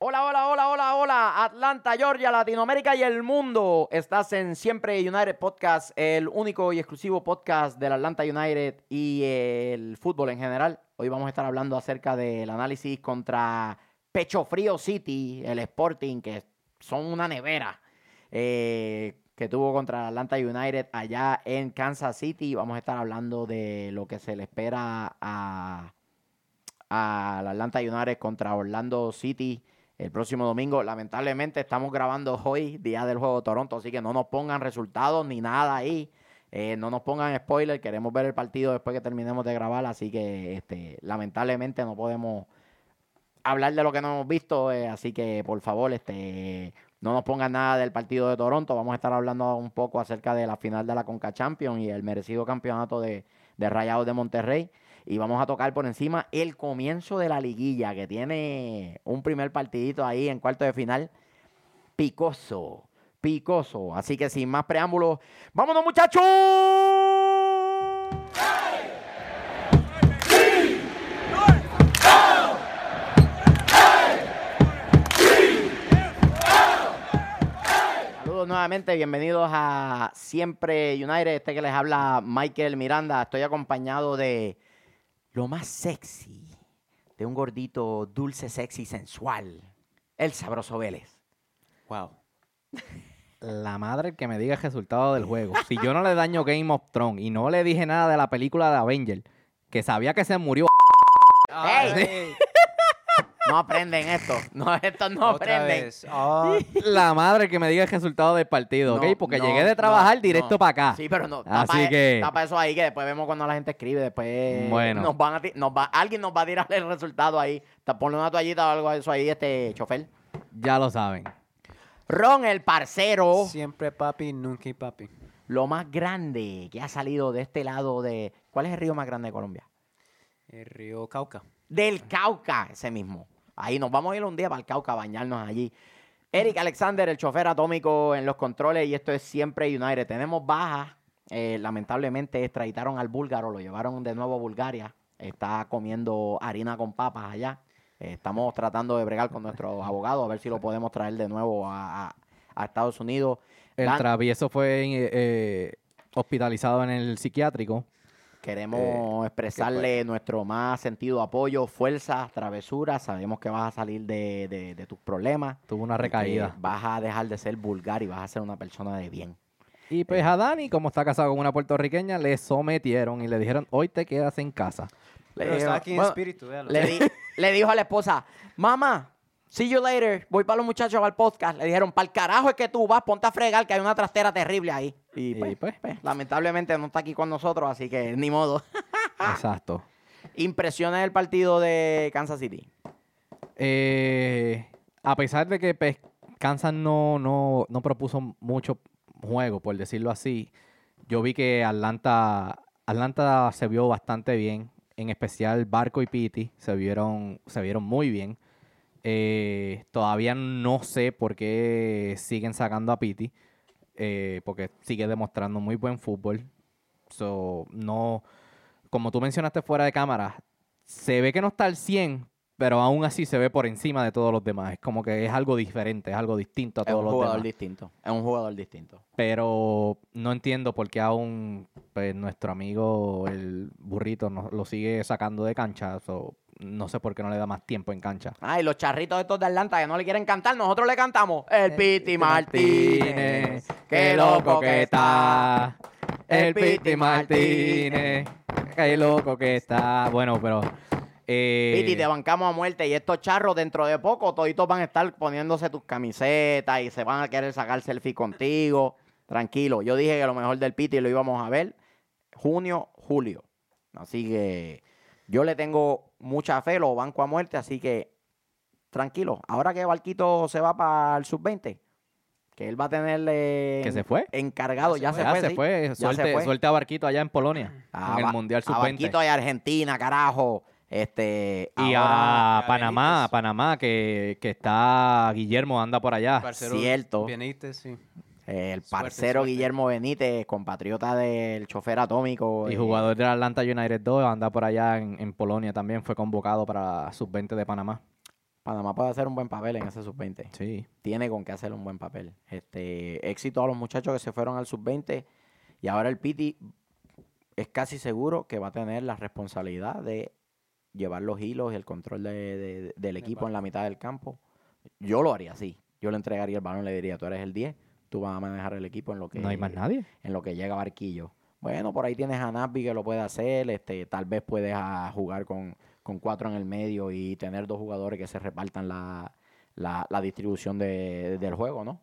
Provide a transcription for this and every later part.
Hola, hola, hola, hola, hola, Atlanta, Georgia, Latinoamérica y el mundo. Estás en Siempre United Podcast, el único y exclusivo podcast del Atlanta United y el fútbol en general. Hoy vamos a estar hablando acerca del análisis contra Pecho Frío City, el Sporting, que son una nevera eh, que tuvo contra Atlanta United allá en Kansas City. Vamos a estar hablando de lo que se le espera a al Atlanta United contra Orlando City el próximo domingo. Lamentablemente estamos grabando hoy, día del juego de Toronto, así que no nos pongan resultados ni nada ahí. Eh, no nos pongan spoiler, queremos ver el partido después que terminemos de grabar, así que este, lamentablemente no podemos hablar de lo que no hemos visto, eh, así que por favor, este, no nos pongan nada del partido de Toronto. Vamos a estar hablando un poco acerca de la final de la Conca Champions y el merecido campeonato de, de Rayados de Monterrey. Y vamos a tocar por encima el comienzo de la liguilla, que tiene un primer partidito ahí en cuarto de final. Picoso, picoso. Así que sin más preámbulos, ¡vámonos muchachos! Nuevamente, bienvenidos a Siempre United. Este que les habla Michael Miranda. Estoy acompañado de lo más sexy, de un gordito dulce, sexy, sensual, el sabroso Vélez. Wow. La madre que me diga el resultado del juego. Si yo no le daño Game of Thrones y no le dije nada de la película de Avenger, que sabía que se murió. No aprenden esto. No, estos no Otra aprenden. vez. Ah, La madre que me diga el resultado del partido, ¿ok? Porque no, llegué de trabajar no, directo no. para acá. Sí, pero no. Así tapa, que- Tapa eso ahí que después vemos cuando la gente escribe. Después Bueno. nos van a ti- nos va, alguien nos va a tirar el resultado ahí. Ta- Ponle una toallita o algo de eso ahí, este chofer. Ya lo saben. Ron, el parcero. Siempre papi, nunca papi. Lo más grande que ha salido de este lado de. ¿Cuál es el río más grande de Colombia? El río Cauca. Del Cauca, ese mismo. Ahí nos vamos a ir un día para el Cauca a bañarnos allí. Eric Alexander, el chofer atómico en los controles, y esto es siempre United. Tenemos bajas. eh, lamentablemente extraditaron al búlgaro, lo llevaron de nuevo a Bulgaria. Está comiendo harina con papas allá. Eh, estamos tratando de bregar con nuestros abogados a ver si lo podemos traer de nuevo a, a- a Estados Unidos. El Dan- travieso fue eh, eh, hospitalizado en el psiquiátrico. Queremos expresarle nuestro más sentido apoyo, fuerza, travesura. Sabemos que vas a salir de, de- de tus problemas. Tuvo una recaída. Vas a dejar de ser vulgar y vas a ser una persona de bien. Y pues a Dani, como está casado con una puertorriqueña, le sometieron y le dijeron, hoy te quedas en casa. Pero Le está dijo- aquí en bueno, espíritu, le, di- le dijo a la esposa, mamá, see you later, voy para los muchachos al podcast. Le dijeron, para el carajo es que tú vas, ponte a fregar que hay una trastera terrible ahí. Y, Y pues, pues, pues, lamentablemente no está aquí con nosotros, así que ni modo. exacto. Impresiones del partido de Kansas City. Eh, a pesar de que pues, Kansas no, no, no propuso mucho juego, por decirlo así, yo vi que Atlanta, Atlanta se vio bastante bien. En especial Barco y Piti se vieron, se vieron muy bien. Eh, todavía no sé por qué siguen sacando a Piti, eh, porque sigue demostrando muy buen fútbol. So, no, como tú mencionaste fuera de cámara, se ve que no está al 100, pero aún así se ve por encima de todos los demás. Es como que es algo diferente, es algo distinto a Es todos un los jugador demás. distinto. Es un jugador distinto. Pero no entiendo por qué aún pues, nuestro amigo el burrito no- lo sigue sacando de cancha. So, no sé por qué no le da más tiempo en cancha. Ay, los charritos estos de Atlanta que no le quieren cantar, nosotros le cantamos. El Piti Martínez, qué loco que está. El Piti Martínez. Qué loco que está. Bueno, pero. eh, Piti, te bancamos a muerte. Y estos charros, dentro de poco, toditos van a estar poniéndose tus camisetas y se van a querer sacar selfie contigo. Tranquilo, yo dije que lo mejor del Piti lo íbamos a ver junio, julio. Así que yo le tengo mucha fe, lo banco a muerte, así que tranquilo. Ahora que Barquito se va para el sub-20, que él va a tenerle que se fue. encargado, ya se Ya fue. se sí. fue. Ya se Suelte, fue. suelte a Barquito allá en Polonia. A en el Mundial A Sub-20. Barquito de Argentina, carajo. Este, Y ahora- a Panamá, a Panamá, que, que está Guillermo, anda por allá. Parcero cierto. Benítez, sí. El Suerte, parcero suerte. Guillermo Benítez, compatriota del chofer atómico. Y eh, jugador del Atlanta United 2, anda por allá en, en Polonia también, fue convocado para sub-20 de Panamá. Panamá puede hacer un buen papel en ese sub-20. Sí. Tiene con qué hacer un buen papel. Este, éxito a los muchachos que se fueron al sub-20 y ahora el Piti es casi seguro que va a tener la responsabilidad de llevar los hilos y el control de- de- del equipo en la mitad del campo. Yo lo haría así. Yo le entregaría el balón y le diría, tú eres el 10, tú vas a manejar el equipo en lo que No hay más nadie. en lo que llega Barquillo. Bueno, por ahí tienes a Nasby que lo puede hacer, este, tal vez puedes ah, jugar con, con cuatro en el medio y tener dos jugadores que se repartan la, la- la distribución de- del juego, ¿no?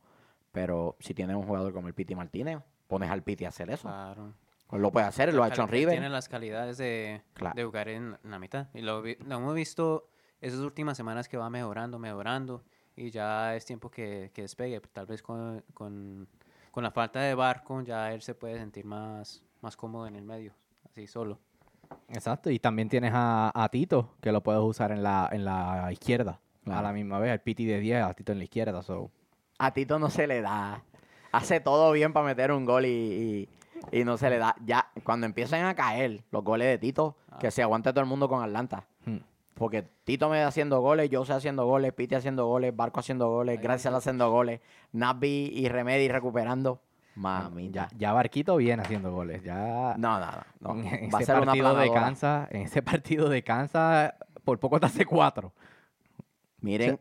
Pero si tienes un jugador como el Piti Martínez, pones al Piti a hacer eso. Claro. Pues lo puede hacer, lo ha hecho en River. Tiene las calidades de, Claro. de jugar en, la mitad. Y lo hemos visto esas últimas semanas que va mejorando, mejorando. Y ya es tiempo que, que despegue. Tal vez con, con, con la falta de barco ya él se puede sentir más, más cómodo en el medio. Así solo. Exacto. Y también tienes a, a Tito, que lo puedes usar en la, en la izquierda. A la misma vez, el Piti de 10, a Tito en la izquierda. So. A Tito no se le da. Hace todo bien para meter un gol y, y- y no se le da. Ya, cuando empiezan a caer los goles de Tito, que se aguante todo el mundo con Atlanta. Porque Tito me haciendo goles, Jose haciendo goles, Piti haciendo goles, Barco haciendo goles, Gracias haciendo goles, Nabi y Remedy recuperando. Mami, Ya, ya Barquito viene haciendo goles. Ya No, no, no. no. en Va a ese ser una partido de planadora. Kansas, en ese partido de Kansas, por poco te hace cuatro. Miren,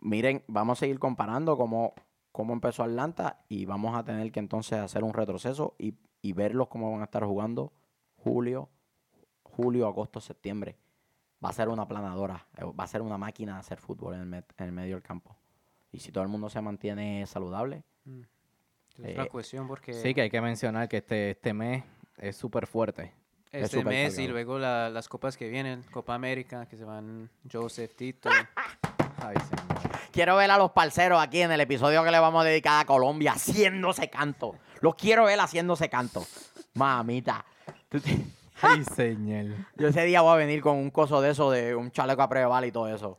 miren, vamos a seguir comparando cómo, cómo empezó Atlanta y vamos a tener que entonces hacer un retroceso y, y verlos cómo van a estar jugando julio, julio, agosto, septiembre. Va a ser una planadora, eh, va a ser una máquina de hacer fútbol en el, met- en el medio del campo. Y si todo el mundo se mantiene saludable, Es una Eh, cuestión porque Sí, que hay que mencionar que este, este mes es súper fuerte. es este súper mes y cargado. luego la- las copas que vienen, Copa América, que se van Joseph, Tito. Ay, señor. quiero ver a los parceros aquí en el episodio que le vamos a dedicar a Colombia haciéndose canto. Los quiero ver haciéndose canto. Mamita. Ay, señor. Yo ese día voy a venir con un coso de eso, de un chaleco a prueba y todo eso.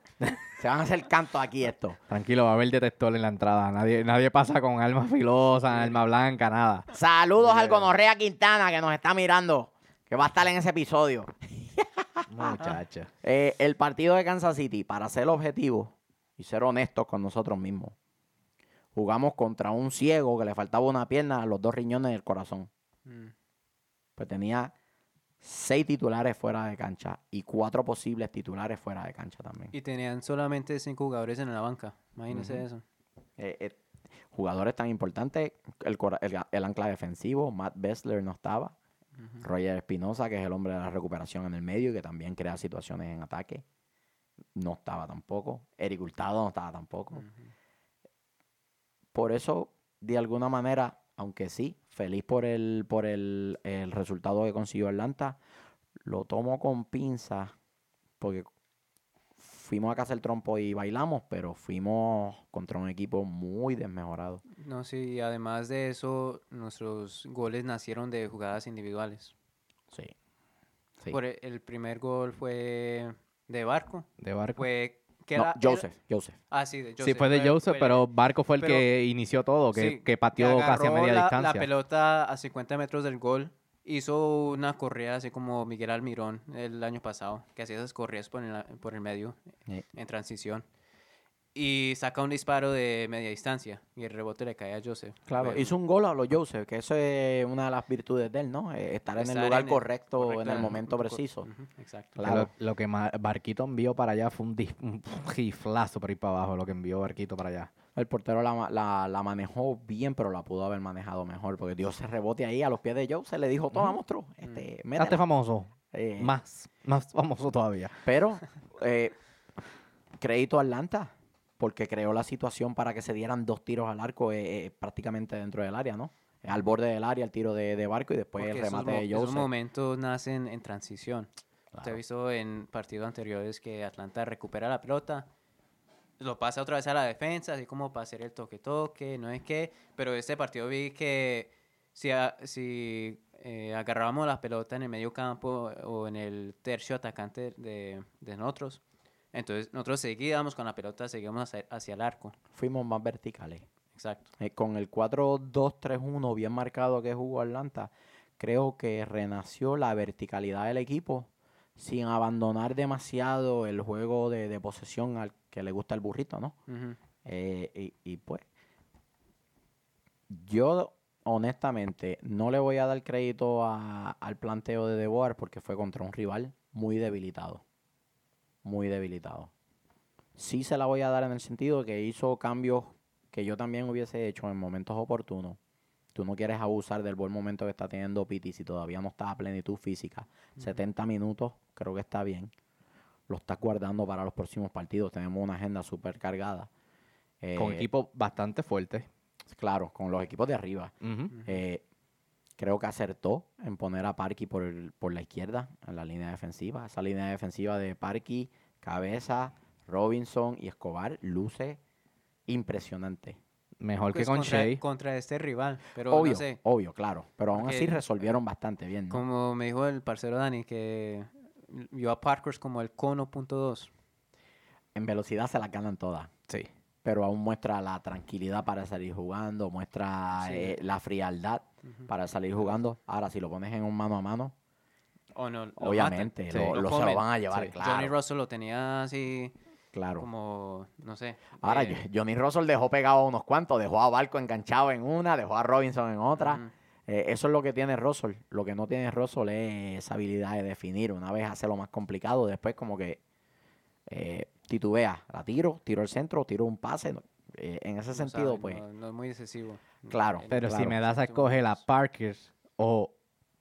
Se van a hacer canto aquí esto. Tranquilo, va a haber detector en la entrada. Nadie, nadie pasa con arma filosa, arma blanca, nada. Saludos al Gonorrea Quintana que nos está mirando, que va a estar en ese episodio. Muchacha. Eh, el partido de Kansas City, para ser objetivo y ser honestos con nosotros mismos, jugamos contra un ciego que le faltaba una pierna a los dos riñones del corazón. Mm. Pues tenía seis titulares fuera de cancha y cuatro posibles titulares fuera de cancha también. Y tenían solamente cinco jugadores en la banca. Imagínense eso. Eh, eh, jugadores tan importantes, el, el, el ancla defensivo, Matt Bessler no estaba. Roger Espinosa, que es el hombre de la recuperación en el medio y que también crea situaciones en ataque, no estaba tampoco. Eric Hurtado no estaba tampoco. Por eso, de alguna manera, aunque sí, feliz por el, por el, el resultado que consiguió Atlanta, lo tomo con pinzas porque fuimos a casa el trompo y bailamos, pero fuimos contra un equipo muy desmejorado. No, sí, y además de eso, nuestros goles nacieron de jugadas individuales. Sí. Sí. Por e- el primer gol fue de Barco. De Barco. Fue que No, era- era- Joseph, Joseph. ah, sí, de Joseph. sí, fue de Joseph, pero Barco fue el pero- que inició todo, que, sí, que pateó casi a media la, distancia. La pelota a 50 metros del gol. Hizo una corrida así como Miguel Almirón el año pasado, que hacía esas corridas por el, por el medio, Sí. en transición. Y saca un disparo de media distancia y el rebote le cae a Joseph. Claro, hizo un gol a los Joseph, que eso es una de las virtudes de él, ¿no? Eh, estar en el lugar en el- correcto, correcto en el momento cor- preciso. Exacto. Claro. Lo, lo que Barquito envió para allá fue un, dis- un giflazo por ahí para abajo, lo que envió Barquito para allá. El portero la, la- la manejó bien, pero la pudo haber manejado mejor, porque dio ese rebote ahí a los pies de Joseph, le dijo, toma, monstruo, este, Hazte métela". famoso. Eh, Más, más famoso todavía. Pero, eh, crédito a Atlanta, porque creó la situación para que se dieran dos tiros al arco eh, eh, prácticamente dentro del área, ¿no? Al borde del área, el tiro de, de barco y después Porque el esos, remate de esos Joseph. momentos nacen en transición. Te he Claro. visto en partidos anteriores que Atlanta recupera la pelota, lo pasa otra vez a la defensa, así como para hacer el toque-toque, no es que, pero este partido vi que si, a- si eh, agarrábamos la pelota en el medio campo o en el tercio atacante de, de nosotros, entonces nosotros seguíamos con la pelota, seguíamos hacia, hacia el arco. Fuimos más verticales. Exacto. Eh, con el 4-2-3-1 bien marcado que jugó Atlanta, creo que renació la verticalidad del equipo sin abandonar demasiado el juego de, de posesión al que le gusta el burrito, ¿no? Eh, y, y, pues, yo honestamente no le voy a dar crédito a- al planteo de De Boer porque fue contra un rival muy debilitado. Muy debilitado. Sí se la voy a dar en el sentido de que hizo cambios que yo también hubiese hecho en momentos oportunos. Tú no quieres abusar del buen momento que está teniendo Piti si todavía no está a plenitud física. 70 minutos creo que está bien. Lo estás guardando para los próximos partidos. Tenemos una agenda súper cargada. Con Eh, equipos bastante fuertes. Claro, con los equipos de arriba. Eh, creo que acertó en poner a Parky por, el- por la izquierda, en la línea defensiva. Esa línea defensiva de Parky, Cabeza, Robinson y Escobar luce impresionante. Mejor que Pues con contra, Shea. contra este rival. Pero obvio, no sé, obvio, claro. Pero aún Porque- así resolvieron bastante bien. ¿no? como me dijo el parcero Dani, que vio a Parkers como el cono punto dos. En velocidad se las ganan todas. Sí. Pero aún muestra la tranquilidad para salir jugando, muestra Sí. eh, la frialdad Para salir jugando. Ahora, si lo pones en un mano a mano, O no, lo obviamente. Sí. lo, se lo van a llevar, Sí. claro. Johnny Russell lo tenía así claro. como, no sé. Ahora, eh, Johnny Russell dejó pegado a unos cuantos, dejó a Barco enganchado en una, dejó a Robinson en otra. Eh, eso es lo que tiene Russell. Lo que no tiene Russell es esa habilidad de definir. Una vez hace lo más complicado, después como que eh, titubea. La tiro, tiro el centro, tiro un pase. Eh, en ese No sentido, sabe, pues, No, no es muy decisivo. Claro, Pero si me das a últimos escoger a. Parker o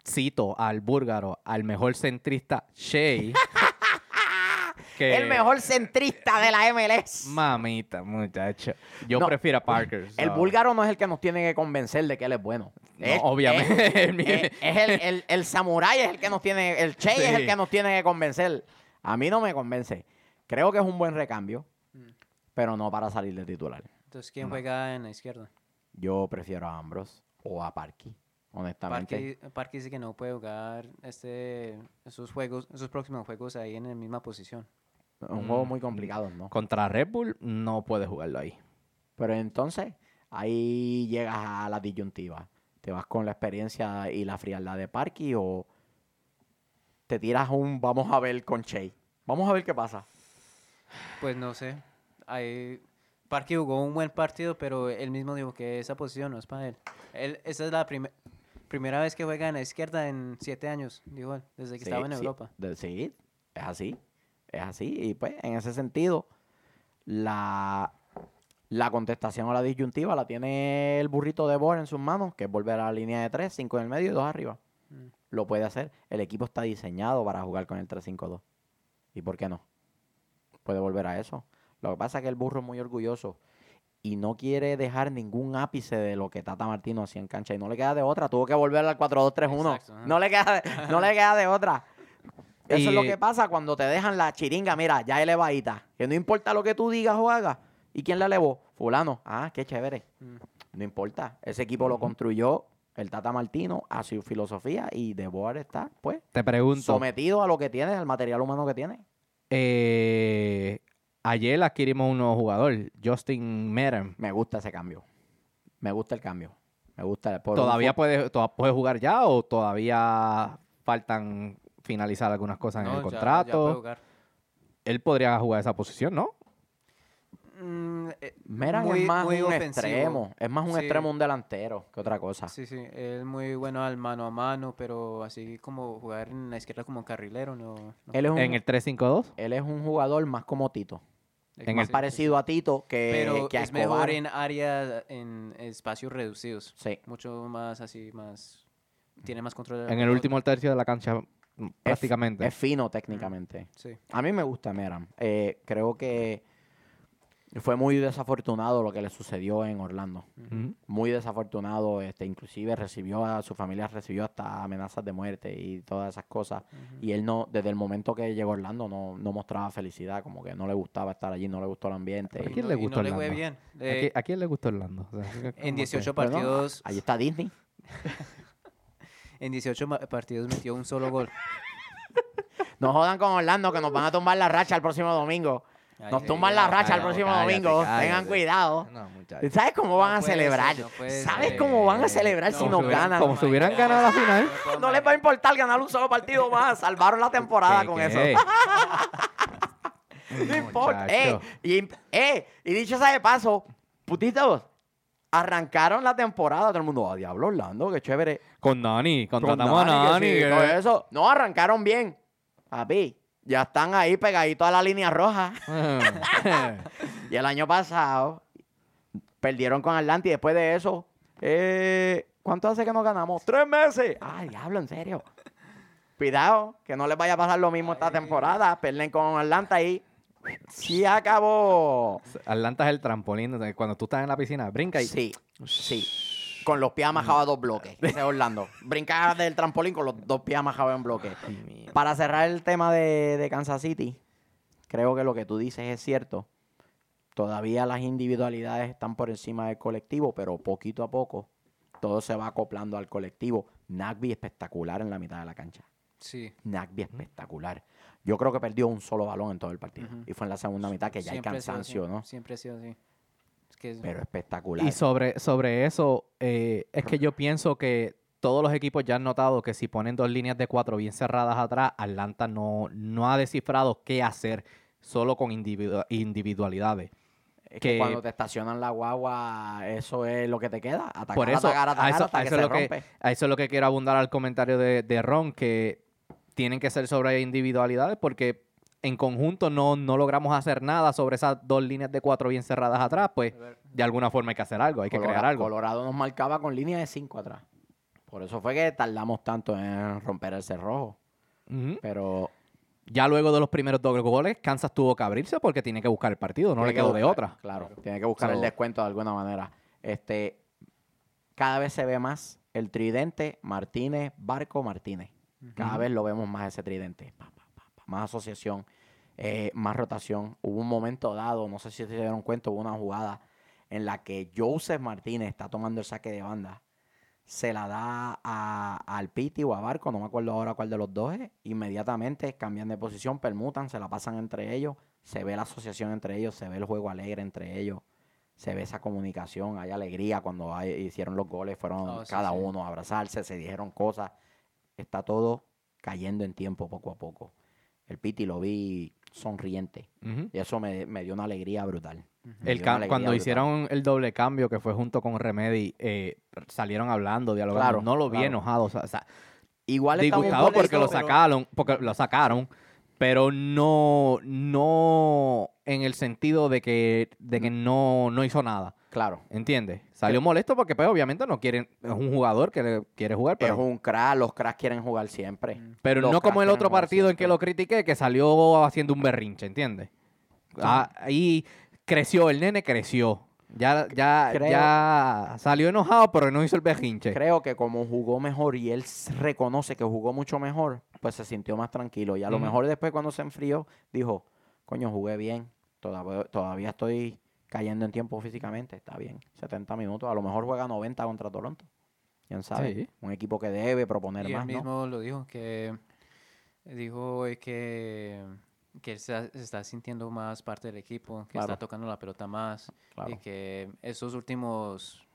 cito al búlgaro, al mejor centrista Shea. que- el mejor centrista de la MLS. Mamita, muchacho. Yo No, prefiero a Parker. El so- búlgaro no es el que nos tiene que convencer de que él es bueno. No, Es- obviamente, Es, el mío- es- es el, el, el samurái es el que nos tiene, el Che es el que nos tiene que convencer. A mí no me convence. Creo que es un buen recambio. Pero no para salir de titular. Entonces, ¿quién No. juega en la izquierda? Yo prefiero a Ambros o a Parky, honestamente. Parque, Parque dice que no puede jugar este, esos juegos, esos próximos juegos ahí en la misma posición. Un juego Mm. muy complicado, ¿no? Contra Red Bull no puede jugarlo ahí. Pero entonces, ahí llegas a la disyuntiva. ¿Te vas con la experiencia y la frialdad de Parky o te tiras un vamos a ver con Che? Vamos a ver qué pasa. Pues no sé. Ahí, Parque jugó un buen partido, pero él mismo dijo que esa posición no es para él. él esa es la primer- primera vez que juega en la izquierda en siete años, dijo él, desde que Sí, estaba en sí, Europa. de- sí, es así. Es así. Y pues, en ese sentido, la, la contestación a la disyuntiva la tiene el burrito de Boer en sus manos, que es volver a la línea de 3, 5 en el medio y 2 arriba. Mm. Lo puede hacer. El equipo está diseñado para jugar con el 3-5-2. ¿Y por qué no? Puede volver a eso. Lo que pasa es que el burro es muy orgulloso y no quiere dejar ningún ápice de lo que Tata Martino hacía en cancha y no le queda de otra. Tuvo que volver al 4-2-3-1. Exacto, ajá. No le queda de, no le queda de otra. Eso es lo que pasa cuando te dejan la chiringa, mira, ya elevadita. Que no importa lo que tú digas o hagas. ¿Y quién la elevó? Fulano. Ah, qué chévere. Mm. No importa. Ese equipo lo construyó el Tata Martino a su filosofía y De Boer está, pues, Te pregunto, sometido a lo que tiene, al material humano que tiene. eh, ayer adquirimos un nuevo jugador, Justin Merem. Me gusta ese cambio. Me gusta el cambio. Me gusta. por un ¿Todavía puede, toda- puede jugar ya o todavía faltan finalizar algunas cosas en el ya- ya contrato? puede jugar. Él podría jugar esa posición, ¿no? Mm, eh, Meran muy- es más muy un ofensivo. extremo. Es más un Sí. extremo, un delantero que otra cosa. Sí, sí, es muy bueno al mano a mano, pero así como jugar en la izquierda como carrilero, no. no. Él, es un, En el 3-5-2. él es un jugador más como Tito. Es en más el Parecido a Tito que, Pero que a es mejor en áreas, en espacios reducidos. Sí. Mucho más así, más. Tiene más control. de la En el último tercio de la cancha, mm, prácticamente. Es fino técnicamente. Sí. A mí me gusta Meram. Eh, creo que fue muy desafortunado lo que le sucedió en Orlando. Muy desafortunado. Este, inclusive recibió a su familia recibió hasta amenazas de muerte y todas esas cosas. Y él no, desde el momento que llegó a Orlando, no, no mostraba felicidad, como que no le gustaba estar allí, no le gustó el ambiente. ¿A y- quién no- le gustó no le fue Orlando? bien. ¿A, Eh, a quién le gustó Orlando? O sea, es en como 18 Bueno, partidos. ahí está Disney. En 18 ma- partidos metió un solo gol. No jodan con Orlando, que nos van a tumbar la racha el próximo domingo. Nos sí, tumban la racha el próximo cállate, domingo. cállate. Tengan cuidado. ¿Sabes cómo No van a celebrar? ser, no puede ¿Sabes ser. cómo van a celebrar si No, nos ganan? como si hubieran ganado la final. No les va a importar ganar un solo partido más. Salvaron la temporada ¿Qué, con qué? eso. No importa. Eh, Muchacho. y, eh, y dicho sea de paso, putitos, arrancaron la temporada. Todo el mundo, a diablo, Orlando, qué chévere. Con Nani, Con contratamos a Nani, que Nani. sí, que- todo eso. No, arrancaron bien. Papi, ya están ahí pegaditos a la línea roja. Y el año pasado perdieron con Atlanta y después de eso, eh, ¿cuánto hace que no ganamos? ¡Tres meses! ¡Ay, diablo, en serio! Cuidado, que no les vaya a pasar lo mismo esta temporada. Pierden con Atlanta y sí acabó. Atlanta es el trampolín. Cuando tú estás en la piscina, brinca y... Sí, sí. Con los pies amajados a dos bloques. Ese es Orlando. Brincar del trampolín con los dos pies amajados en bloque. Para cerrar el tema de, de Kansas City, creo que lo que tú dices es cierto. Todavía las individualidades están por encima del colectivo, pero poquito a poco todo se va acoplando al colectivo. Nagby espectacular en la mitad de la cancha. Sí. Nagby espectacular. Yo creo que perdió un solo balón en todo el partido. Y fue en la segunda mitad que ya hay sido cansancio, ¿no? Siempre ha sido así. Es que es- Pero espectacular. Y sobre, sobre eso, eh, es que yo pienso que todos los equipos ya han notado que si ponen dos líneas de cuatro bien cerradas atrás, Atlanta no, no ha descifrado qué hacer solo con individu- individualidades. Es que que- cuando te estacionan la guagua, eso es lo que te queda. Atacar, Por eso, atacar, a eso, hasta a que se es lo que, rompe. a eso es lo que quiero abundar al comentario de, de Ron, que tienen que ser sobre individualidades porque en conjunto no, no logramos hacer nada sobre esas dos líneas de cuatro bien cerradas atrás, pues de alguna forma hay que hacer algo, hay que crear algo. Colorado nos marcaba con línea de 5 atrás. Por eso fue que tardamos tanto en romper el cerrojo. Pero Ya luego de los primeros dos goles, Kansas tuvo que abrirse porque tiene que buscar el partido, no tiene le que quedó de otra. Claro, tiene que buscar el descuento de alguna manera. Este, cada vez se ve más el tridente Martínez, Barco, Martínez. Cada vez lo vemos más ese tridente. Pa, pa, pa, pa. Más asociación, eh, más rotación. Hubo un momento dado, no sé si se dieron cuenta, hubo una jugada en la que Joseph Martínez está tomando el saque de banda. Se la da a- al Piti o a Barco, no me acuerdo ahora cuál de los dos es. Inmediatamente cambian de posición, permutan, se la pasan entre ellos. Se ve la asociación entre ellos, se ve el juego alegre entre ellos. Se ve esa comunicación, hay alegría cuando hay- hicieron los goles, fueron Oh, sí, cada sí. uno a abrazarse, se dijeron cosas está todo cayendo en tiempo poco a poco. El Piti lo vi sonriente y eso me, me dio una alegría brutal. El alegría cuando brutal. hicieron el doble cambio que fue junto con Remedy, eh, salieron hablando, dialogando. Claro, no lo vi claro. enojado, o sea, o sea, Igual disgustado por porque lo sacaron, porque lo sacaron, pero no, no en el sentido de que, de que no, no hizo nada. Claro. ¿Entiendes? Salió molesto porque pues obviamente no quieren, es un jugador que le- quiere jugar, pero, es un crack, los cracks quieren jugar siempre. pero los no como cracks el quieren otro jugar partido en que lo critiqué, que salió haciendo un berrinche, ¿entiendes? Ah, ahí creció, el nene creció. Ya, ya, Creo- ya salió enojado, pero no hizo el berrinche. Creo que como jugó mejor y él s- reconoce que jugó mucho mejor, pues se sintió más tranquilo. Y a lo Ujú. mejor después cuando se enfrió, dijo, coño, jugué bien. Todavía, todavía estoy cayendo en tiempo físicamente. Está bien. 70 minutos. A lo mejor juega 90 contra Toronto. ¿Quién sabe? Sí. Un equipo que debe proponer Y él más, ¿no? mismo lo dijo, que dijo hoy que, que él se, está sintiendo más parte del equipo, que Claro. está tocando la pelota más Claro. y que esos últimos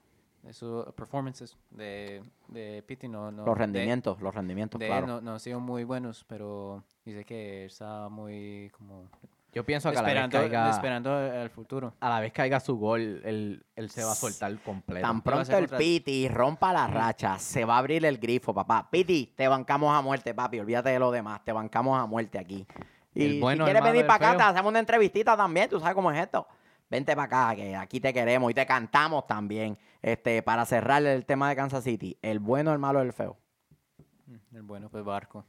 esos performances de, de Pitti no, no Los de- rendimientos, los rendimientos, de, él claro. no, no han sido muy buenos, pero dice que está muy como Yo pienso que a la, vez esperando, caiga, esperando al futuro. a la vez caiga su gol, él, él se va a soltar completo. Tan pronto el contra- Piti rompa la racha, se va a abrir el grifo, papá. Piti, te bancamos a muerte, papi. Olvídate de lo demás, te bancamos a muerte aquí. Y El bueno, si el quieres malo, venir el para acá, feo. te hacemos una entrevistita también, tú sabes cómo es esto. Vente para acá, que aquí te queremos y te cantamos también. Este, para cerrar el tema de Kansas City, el bueno, el malo, el feo. Mm, El bueno, pues Barco.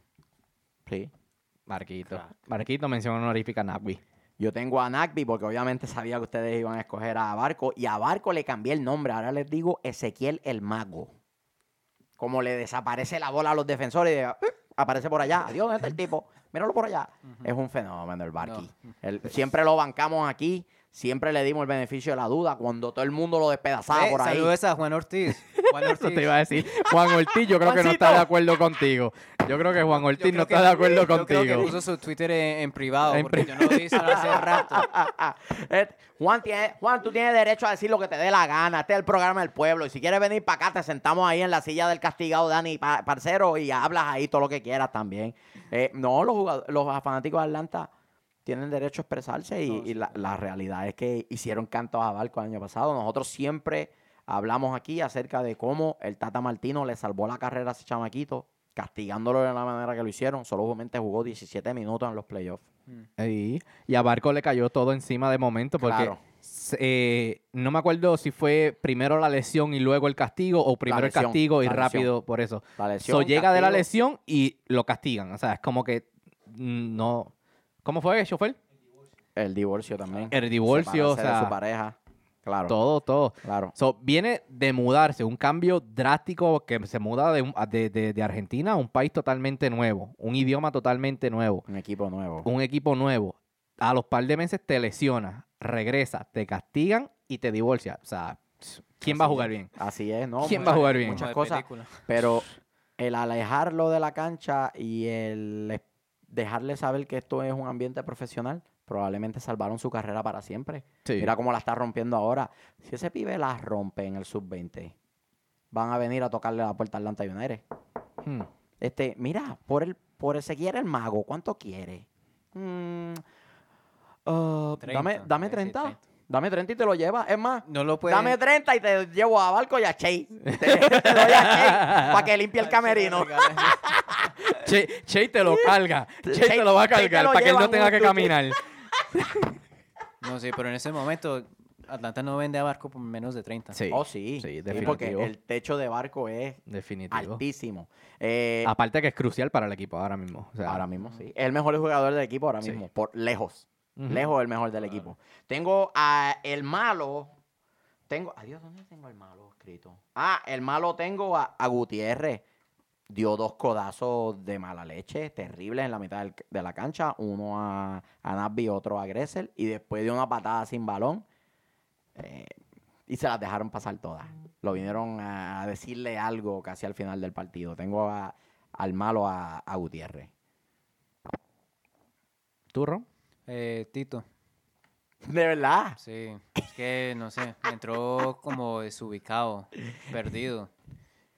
Sí. Marquito. Crack. Marquito menciona honorífica a Nagby. Yo tengo a Nagby porque obviamente sabía que ustedes iban a escoger a Barco y a Barco le cambié el nombre. Ahora les digo Ezequiel el Mago. Como le desaparece la bola a los defensores y de- ¡pip! aparece por allá. Adiós, ¿dónde está el tipo? Míralo por allá. Es un fenómeno el Barqui. El- siempre lo bancamos aquí. Siempre le dimos el beneficio de la duda cuando todo el mundo lo despedazaba Eh, por ahí. saludos a Juan Ortiz. Juan Eso Ortiz. te iba a decir. Juan Ortiz, yo creo que no está de acuerdo contigo. Yo creo que Juan Ortiz no está de acuerdo Yo creo que contigo. puso su Twitter en, en privado, En porque pri- yo no lo visto hace rato. Eh, Juan, tiene, Juan, tú tienes derecho a decir lo que te dé la gana. Este es el programa del pueblo. Y si quieres venir para acá, te sentamos ahí en la silla del castigado Dani pa- Parcero y hablas ahí todo lo que quieras también. Eh, no, los, los fanáticos de Atlanta tienen derecho a expresarse y, No, y sí, la, realidad es que hicieron cantos a Barco el año pasado. Nosotros siempre hablamos aquí acerca de cómo el Tata Martino le salvó la carrera a ese chamaquito, castigándolo de la manera que lo hicieron. Solamente jugó 17 minutos en los playoffs. Mm. Y, y a Barco le cayó todo encima de momento porque Claro. eh, no me acuerdo si fue primero la lesión y luego el castigo o primero lesión, el castigo y rápido por eso. La lesión, So, llega de la lesión y lo castigan. O sea, es como que mm, no. ¿Cómo fue, chofer? El divorcio también. El divorcio, o Separarse de sea, su pareja. Claro. todo, todo. Claro. So, viene de mudarse, un cambio drástico que se muda de, un- de, de- de Argentina a un país totalmente nuevo, un idioma totalmente nuevo, Un equipo nuevo. un equipo nuevo. A los par de meses te lesionas, regresas, te castigan y te divorcias. O sea, ¿quién va a Así jugar es. bien? Así es, ¿no? ¿Quién va a jugar bien? Muchas cosas. Pero el alejarlo de la cancha y el dejarle saber que esto es un ambiente profesional, probablemente salvaron su carrera para siempre. Sí. Mira cómo la está rompiendo ahora. Si ese pibe la rompe en el sub-20, van a venir a tocarle la puerta a Atlanta United. Hmm. Este, mira, por el, por el seguir el mago, ¿cuánto quiere? Mm, ah, dame, 30, dame voy a decir 30. 30. Dame 30 y te lo llevas. Es más, No lo puede. Dame 30 y te llevo a Barco y a Chase. Te, te doy a Chase para que limpie el camerino. Che, Che te lo carga. Che Che- te lo va a cargar para que él no en tenga que caminar. No sé, pero en ese momento Atlanta no vende a Barco por menos de 30. Sí. Oh, sí. Sí, porque definitivo. el techo de Barco es Definitivo. altísimo. Eh, Aparte que es crucial para el equipo ahora mismo. O sea, ahora mismo, sí. Es el mejor jugador del equipo ahora Sí. mismo. Por lejos. Lejos el mejor del equipo. Tengo a el malo. Tengo. Adiós, ¿dónde tengo el malo escrito? Ah, el malo tengo a, a Gutiérrez. Dio dos codazos de mala leche, terribles en la mitad del- de la cancha. Uno a, a Nasby, otro a Gressel. Y después dio una patada sin balón. eh, y se las dejaron pasar todas. Lo vinieron a, a decirle algo casi al final del partido. Tengo a- al malo a, a Gutiérrez. ¿Turro? Eh, Tito, De verdad. sí. Es que, no sé, entró como desubicado, perdido.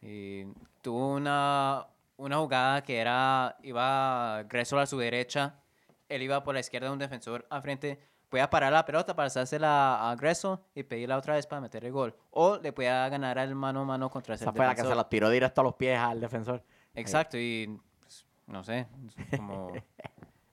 Y tuvo una, una jugada que era, iba Gressel a su derecha, él iba por la izquierda de un defensor al frente, podía parar la pelota para hacerla a Gressel y pedirla otra vez para meter el gol. O le podía ganar al mano a mano contra ese Esa fue la que se los tiró directo a los pies al defensor. Exacto, y pues, no sé, como...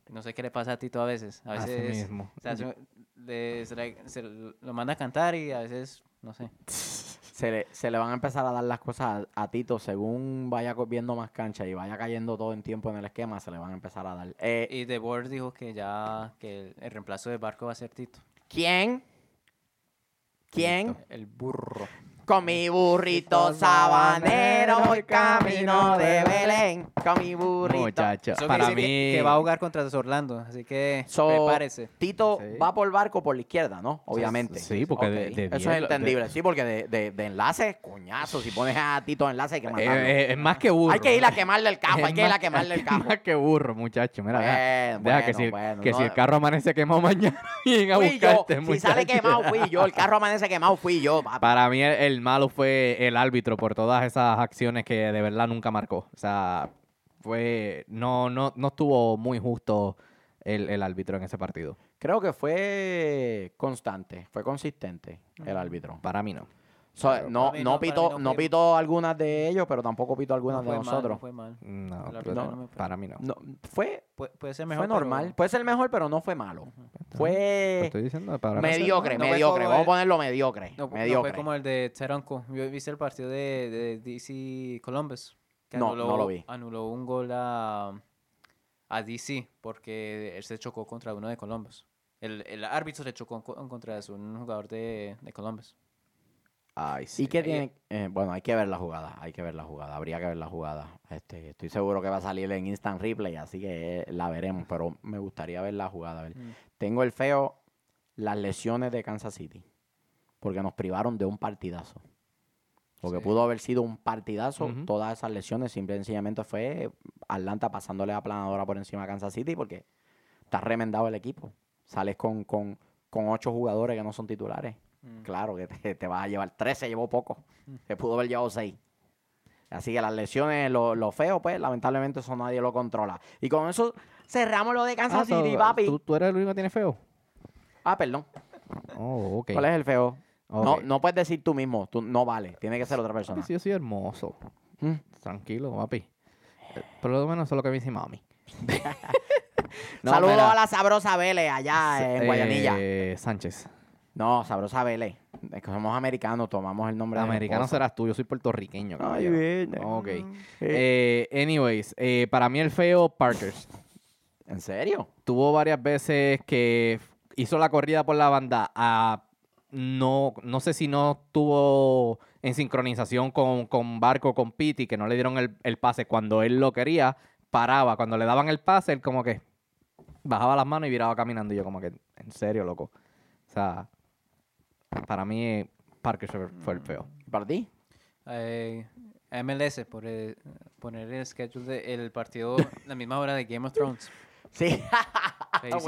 No sé qué le pasa a Tito a veces. A Así veces mismo. o sea, se- le- se, le- se lo manda a cantar y a veces, no sé. Se le, se le van a empezar a dar las cosas a, a Tito según vaya viendo más cancha y vaya cayendo todo en tiempo en el esquema, se le van a empezar a dar. Eh, Y The Board dijo que ya que el, el reemplazo de Barco va a ser Tito. ¿Quién? ¿Quién? El burro. Con mi burrito sabanero voy camino de Belén. Con mi burrito. Muchacho, Eso para mí... que, que va a jugar contra Orlando, así que So, prepárese. Tito Sí. va por barco por la izquierda, ¿no? Obviamente. sí, porque de- de Eso es entendible, sí, porque de, de, de enlace, coñazo. Si pones a Tito de enlace hay que Eh, matarlo. eh, es más que burro. hay que ir a quemarle el Es hay que ir a quemarle el es cajo. más que burro, muchacho. Mira, deja, Bueno, deja que, si, bueno, que no- si el carro amanece quemado mañana, vienen a Fui yo. buscarte, Si sale quemado, fui yo. El carro amanece quemado, fui yo. papi. Para mí el, el malo fue el árbitro por todas esas acciones que de verdad nunca marcó. O sea, fue no no no estuvo muy justo el, el árbitro en ese partido. Creo que fue constante, fue consistente el árbitro. Para mí no. So, Pero no, mí no, no- pitó, no no fue- pitó algunas de ellos, pero tampoco pitó algunas No de fue mal, nosotros. no fue mal. No, pero no fue- para mí no. No, fue, Puede, puede ser fue mejor. normal. pero- Puede ser mejor, pero no fue malo. Fue estoy diciendo para mediocre, no fue mediocre. Vamos a el- ponerlo mediocre. No, no mediocre. fue como el de Taranco. Yo viste el partido de, de DC Columbus. que No, no lo vi. Anuló un gol a, a DC porque él se chocó contra uno de Columbus. El, el árbitro se chocó con- contra un jugador de, de Columbus. Ay, sí. ¿Y qué tiene? eh, bueno, hay que ver la jugada, hay que ver la jugada, habría que ver la jugada. Este, estoy seguro que va a salir en instant replay, así que eh, la veremos, pero me gustaría ver la jugada. ver. Mm. Tengo el feo las lesiones de Kansas City, porque nos privaron de un partidazo. Porque Sí. pudo haber sido un partidazo, todas esas lesiones, simple y sencillamente fue Atlanta pasándole la planadora por encima a Kansas City, porque está remendado el equipo. Sales con, con, con ocho jugadores que no son titulares. Mm. Claro que te, te vas a llevar 13, llevó poco. Mm. Se pudo haber llevado 6. Así que las lesiones, lo, lo feo, pues lamentablemente eso nadie lo controla. Y con eso cerramos lo de Kansas Ah, so, City, papi. ¿tú, tú eres el único que tiene feo? Ah, perdón. Oh, ok. ¿Cuál es el feo? No, no puedes decir tú mismo, tú no vale, tiene que ser otra persona. Sí, yo soy hermoso. Mm. Tranquilo, papi. Eh, Por lo menos eso es lo que me dice mami. No, Saludos a la sabrosa Vélez allá en eh, Guayanilla. Sánchez. No, sabrosa Vélez. Es que somos americanos, tomamos el nombre Americano serás tú, yo soy puertorriqueño, Ay, bien. Ok. Eh, Eh, anyways, eh, para mí el feo, Parkers. ¿En serio? Tuvo varias veces que hizo la corrida por la banda. a- no, no sé si no tuvo en sincronización con, con Barco, con Piti, que no le dieron el, el pase cuando él lo quería, paraba. Cuando le daban el pase, él como que bajaba las manos y viraba caminando. Y yo como que, en serio, loco. O sea, para mí Parkers fue, fue el feo. ¿Para ti? Eh, MLS, por el- poner el schedule de- el partido la misma hora de Game of Thrones. Sí.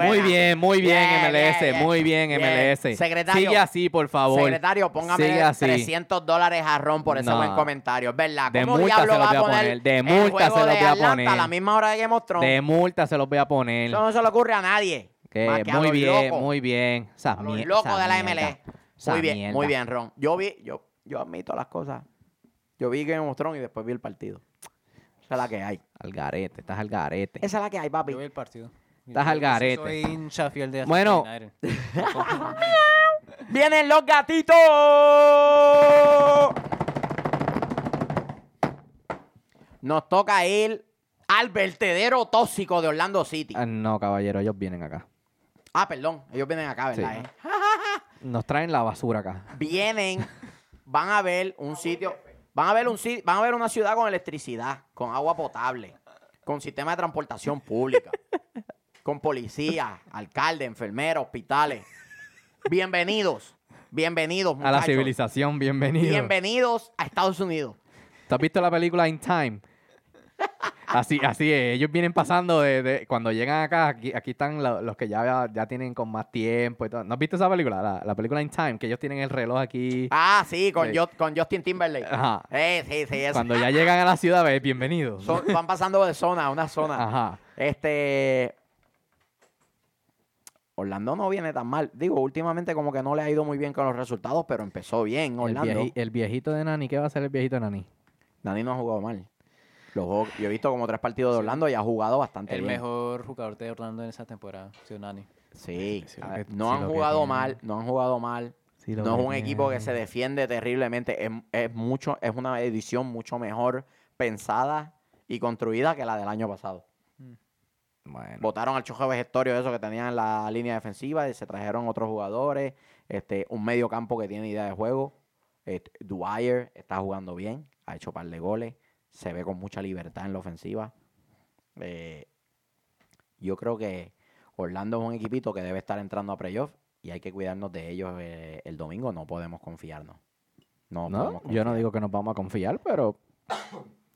Muy bien, muy bien, Bien, MLS, bien, bien. muy bien, Bien. MLS. Secretario. Sigue así, por favor. Secretario, póngame así. 300 dólares a Ron por ese No. buen comentario. Es verdad. De ¿Cómo multa diablo se los va voy a poner poner, de multa se los de voy a poner. a la misma hora de Game of Thrones? De multa se los voy a poner. Eso no se le ocurre a nadie. Que Más que a muy los bien, locos. muy bien. Esa A los locos de la. MLS. Esa Muy bien, mierda. muy bien, Ron. Yo vi, yo, yo admito las cosas. Yo vi Game of Thrones y después vi el partido. Esa es la que hay. Al garete, estás al garete. Esa es la que hay, papi. Yo vi el partido. Estás Yo al garete. Soy hincha fiel de Bueno. ¡Vienen los gatitos! Nos toca ir al vertedero tóxico de Orlando City. Ah, no, caballero, ellos vienen acá. Ah, perdón. Ellos vienen acá, ¿verdad? Sí. eh? Nos traen la basura acá. Vienen, van a ver un sitio, van a ver un sitio, van a ver una ciudad con electricidad, con agua potable, con sistema de transportación pública, con policía, alcalde, enfermeros, hospitales. Bienvenidos, bienvenidos, A la muchachos. civilización, bienvenido. Bienvenidos a Estados Unidos. ¿Tú has visto la película In Time? Así, así es. Ellos vienen pasando de, de- cuando llegan acá, aquí, aquí están lo- los que ya, ya tienen con más tiempo y todo. ¿No has visto esa película? La, la película In Time, que ellos tienen el reloj aquí. Ah, sí, con, Sí. Jo- con Justin Timberlake. Ajá. Eh, sí, sí, es- Cuando ya llegan a la ciudad, ves, bienvenidos. son- van pasando de zona a una zona. Ajá. Este. Orlando no viene tan mal. Digo, últimamente como que no le ha ido muy bien con los resultados, pero empezó bien El, Orlando. vieji- el viejito de Nani, ¿qué va a hacer el viejito de Nani? Dani no ha jugado mal. Los juegos- yo he visto como tres partidos de Orlando y ha jugado bastante El bien. mejor jugador de Orlando en esa temporada, Nani. Sí, Sí, a lo ver, que- no sí, han jugado tiene. mal, no han jugado mal. Sí, no es un equipo que se defiende terriblemente. Es, es mucho, es una edición mucho mejor pensada y construida que la del año pasado. Bueno, Votaron al choque vejestorio eso que tenían en la línea defensiva y se trajeron otros jugadores. Este, un medio campo que tiene idea de juego. Este, Dwyer está jugando bien, ha hecho par de goles, se ve con mucha libertad en la ofensiva. Eh, yo creo que Orlando es un equipito que debe estar entrando a playoff y hay que cuidarnos de ellos eh, el domingo. No podemos confiarnos. No, no, podemos yo no digo que nos vamos a confiar, pero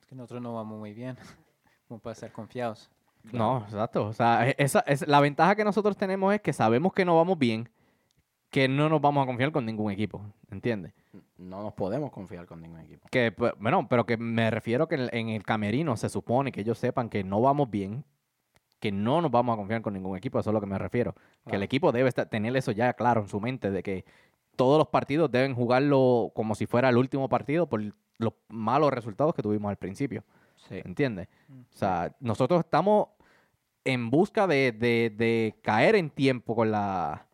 Es que nosotros no vamos muy bien. Como para estar confiados. No, exacto. O sea, e- esa, es, la ventaja que nosotros tenemos es que sabemos que no vamos bien, que no nos vamos a confiar con ningún equipo, ¿entiendes? No nos podemos confiar con ningún equipo. Que, pues, bueno, pero que me refiero que en el, en el camerino se supone que ellos sepan que no vamos bien, que no nos vamos a confiar con ningún equipo, eso es a lo que me refiero. Que el equipo debe estar, tener eso ya claro en su mente, de que todos los partidos deben jugarlo como si fuera el último partido por los malos resultados que tuvimos al principio. Sí. ¿Entiendes? Mm. O sea, nosotros estamos en busca de, de- de caer en tiempo con la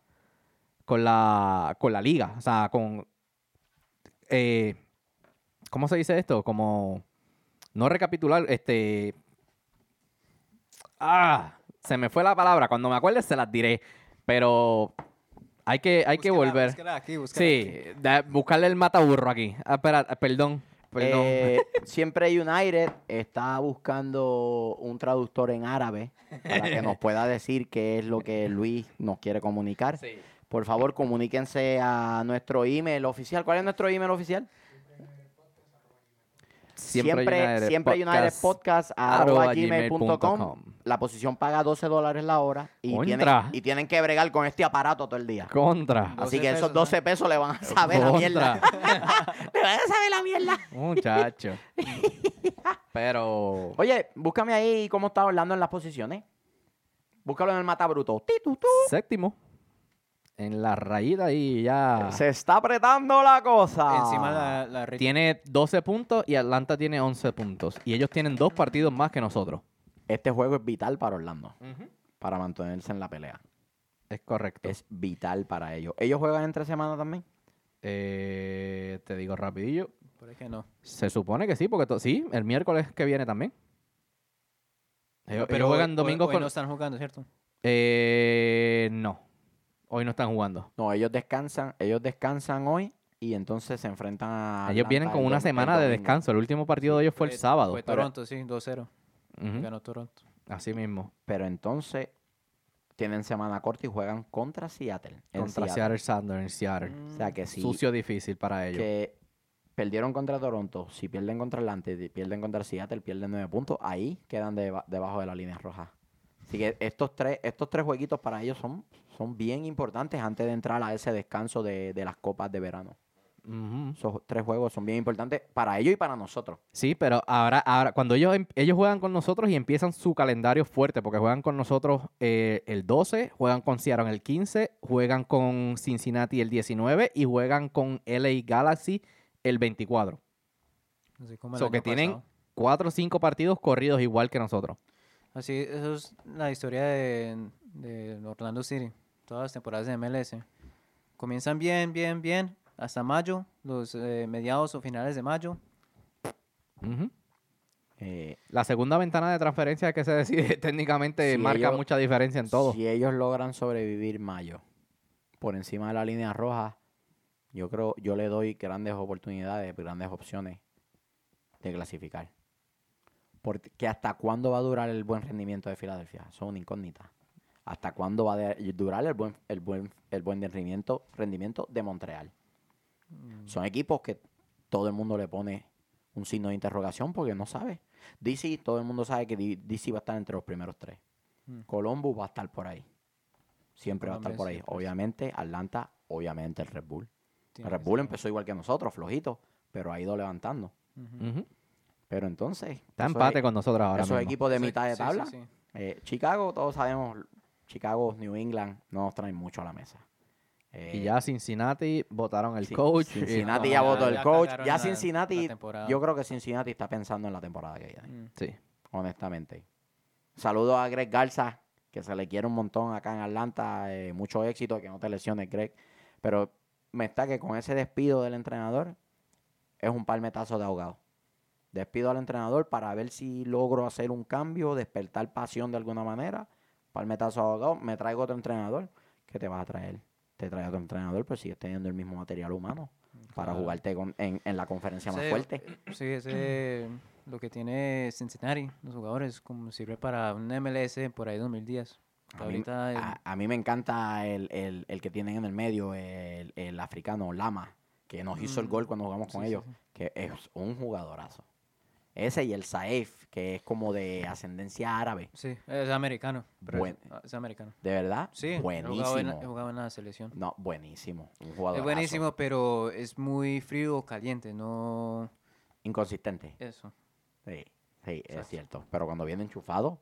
con la con la liga. O sea, con eh, ¿cómo se dice esto? Como no recapitular, este ah, se me fue la palabra. Cuando me acuerde se las diré. Pero hay que, hay que volver. búsquela aquí, búsquela Sí, aquí. da- buscarle el mataburro aquí. Ah, espera, perdón. Perdón. Eh, siempre United está buscando un traductor en árabe para que nos pueda decir qué es lo que Luis nos quiere comunicar. Por favor, comuníquense a nuestro email oficial. ¿Cuál es nuestro email oficial? Siempre, siempre, United Podcast, arroba gmail.com. la posición paga 12 dólares la hora y tienen, Contra. y tienen que bregar con este aparato todo el día. Contra. Así 12 que esos pesos, 12 pesos le van a saber la mierda. Le van a saber la mierda. Muchacho. Pero. Oye, búscame ahí cómo está Orlando en las posiciones. Búscalo en el tu, tu. Séptimo. En la rayita y ya. Se está apretando la cosa. Encima la, la Tiene 12 puntos y Atlanta tiene 11 puntos. Y ellos tienen dos partidos más que nosotros. Este juego es vital para Orlando. Para mantenerse en la pelea. Es correcto. Es vital para ellos. ¿Ellos juegan entre semana también? Eh, te digo rapidillo. Por ahí que no. Se supone que sí, porque sí, el miércoles que viene también. Ellos, Pero ellos juegan hoy- domingo hoy con. no están jugando, ¿cierto? Eh, no. Hoy no están jugando. No, ellos descansan. Ellos descansan hoy y entonces se enfrentan a. ellos Atlanta vienen con una semana de descanso. El último partido de ellos fue el sábado. Fue pero- Toronto, sí, 2-0. Ujú, Ganó Toronto. Así mismo. Pero entonces tienen semana corta y juegan contra Seattle. Contra Seattle. Seattle Sanders en Seattle. O sea que sí. Sucio difícil para ellos. que perdieron contra Toronto, si pierden contra Atlanta y pierden contra Seattle, pierden nueve puntos, ahí quedan deba- debajo de la línea roja. Así que estos tres, estos tres jueguitos para ellos son, son bien importantes antes de entrar a ese descanso de, de las copas de verano. Ujú. Esos tres juegos son bien importantes para ellos y para nosotros. Sí, pero ahora, ahora cuando ellos, em- ellos juegan con nosotros y empiezan su calendario fuerte, porque juegan con nosotros eh, el 12, juegan con Seattle el 15, juegan con Cincinnati el 19 y juegan con LA Galaxy el 24. Así como el So que tienen cuatro o cinco partidos corridos igual que nosotros. Así, eso es la historia de, de Orlando City. Todas las temporadas de MLS. Comienzan bien, bien, bien. Hasta mayo, los eh, mediados o finales de mayo. Eh, La segunda ventana de transferencia que se decide técnicamente Si marca ellos- mucha diferencia en todo. Si ellos logran sobrevivir mayo por encima de la línea roja, yo creo, yo le doy grandes oportunidades, grandes opciones de clasificar. Porque hasta cuándo va a durar el buen rendimiento de Filadelfia, eso es una incógnita. ¿Hasta cuándo va a durar el buen, el buen, el buen rendimiento, rendimiento de Montreal? Son equipos que todo el mundo le pone un signo de interrogación porque no sabe. DC, todo el mundo sabe que DC va a estar entre los primeros tres. Mm. Columbus va a estar por ahí. Siempre va a estar por ahí. siempre Obviamente, Atlanta, obviamente el Red Bull. El Red Bull empezó igual que nosotros, flojito, pero ha ido levantando. Pero entonces, Está empate con nosotros ahora esos mismo. equipos de Sí, mitad de sí, sí, tabla. sí. eh, Chicago, todos sabemos, Chicago, New England, no nos traen mucho a la mesa. Eh, Y ya Cincinnati votaron el coach. y- Cincinnati No, ya ya- votó el ya coach. Ya la- Cincinnati, la yo creo que Cincinnati está pensando en la temporada que viene, Mm. Sí. honestamente. Saludos a Greg Garza, que se le quiere un montón acá en Atlanta. eh, mucho éxito, que no te lesiones, Greg. Pero me está que con ese despido del entrenador es un palmetazo de ahogado. Despido al entrenador para ver si logro hacer un cambio, despertar pasión de alguna manera. Palmetazo de ahogado, me traigo otro entrenador. ¿Qué te vas a traer? Te trae otro entrenador, pero sigues teniendo el mismo material humano para jugarte con- en, en la conferencia más fuerte. Sí, ese, lo que tiene Cincinnati, los jugadores, como sirve para un MLS por ahí 2010. A mí, a- a mí me encanta el, el- el que tienen en el medio, el, el africano Lama, que nos hizo el Mm, gol cuando jugamos con sí, sí, ellos, sí. que es un jugadorazo. Ese y el Saef, que es como de ascendencia árabe. Sí, es americano. pero Buen- es, ah, es americano. De verdad, Sí, he jugado en- buenísimo. he jugado en la selección. No, buenísimo. Un jugador Es buenísimo, pero es muy frío o caliente, no Inconsistente. eso. Sí, sí, es Exacto. cierto. Pero cuando viene enchufado,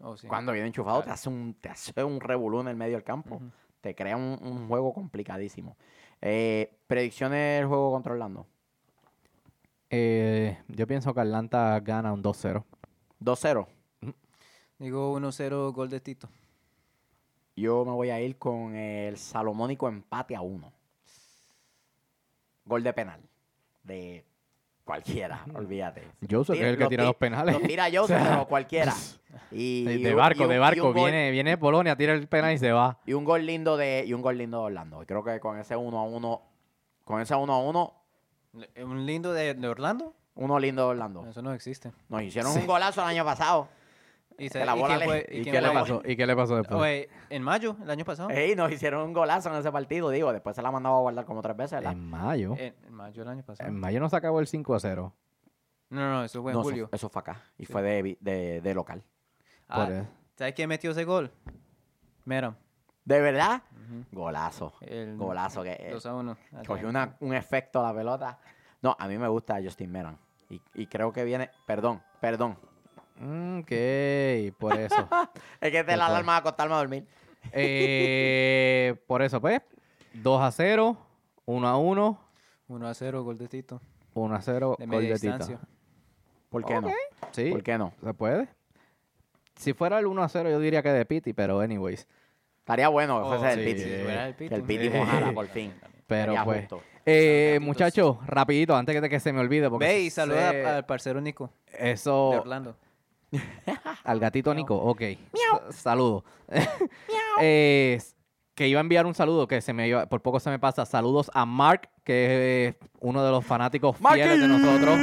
Oh, sí. cuando viene enchufado, te Claro. hace un, te hace un revolú en el medio del campo. Ujú. Te crea un, un juego complicadísimo. Eh, predicciones del juego contra Orlando. Eh, yo pienso que Atlanta gana un 2-0. 2-0. Digo 1-0 gol de Tito. Yo me voy a ir con el salomónico empate a uno. Gol de penal. De cualquiera, olvídate. Joseph Tira- es el que tira ti- los penales. Lo tira Joseph, pero cualquiera. Y, De, barco, y un- de barco. un gol- Viene, viene Polonia, tira el penal y se va. Y un gol lindo de, y un gol lindo de Orlando. Y creo que con ese 1 a 1, con ese 1 a 1, Le- ¿Un lindo de, de Orlando? uno lindo de Orlando. Eso no existe. Nos hicieron Sí. un golazo el año pasado. ¿Y, Que la y bola quién le- fue- ¿y quién qué le fue? pasó? ¿Y qué le pasó después? Oye, en mayo, el año pasado. Ey, nos hicieron un golazo en ese partido, digo. Después se la mandaba a guardar como tres veces, ¿verdad? En mayo. En, en mayo del año pasado. En mayo no se acabó el 5 a 0. No, no, eso fue en No, eso- julio. Eso, fue acá. Y Sí. fue de, vi- de, de local. Ah, Por eso. ¿Sabes quién metió ese gol? Meram. ¿De verdad? Ujú. Golazo. El Golazo que eh, 2 a 1. cogió una- un efecto a la pelota. No, a mí me gusta Justin Meran. Y, y creo que viene. Perdón, perdón. Ok, por eso. Es que te la pues. alarma a acostarme a dormir. Eh, por eso, pues, 2 a 0, 1 a 1, 1 a 0, gol de Tito. 1 a 0, De gol media de Tita. distancia. ¿Por qué no? Sí, ¿Por qué no? se puede. Si fuera el 1 a 0, yo diría que de Piti, pero anyways. Estaría bueno que Oh, fuese sí, el Piti. el Que Piti. el Piti mojara por fin. Pero Estaría pues. justo. Eh, muchachos, rapidito, antes de que se me olvide. Porque Ve y saluda al parcero Nico de Eso, Orlando. al gatito Nico, ok. Saludo. Eh, que iba a enviar un saludo, que se me iba- por poco se me pasa. Saludos a Mark, que es uno de los fanáticos fieles de nosotros.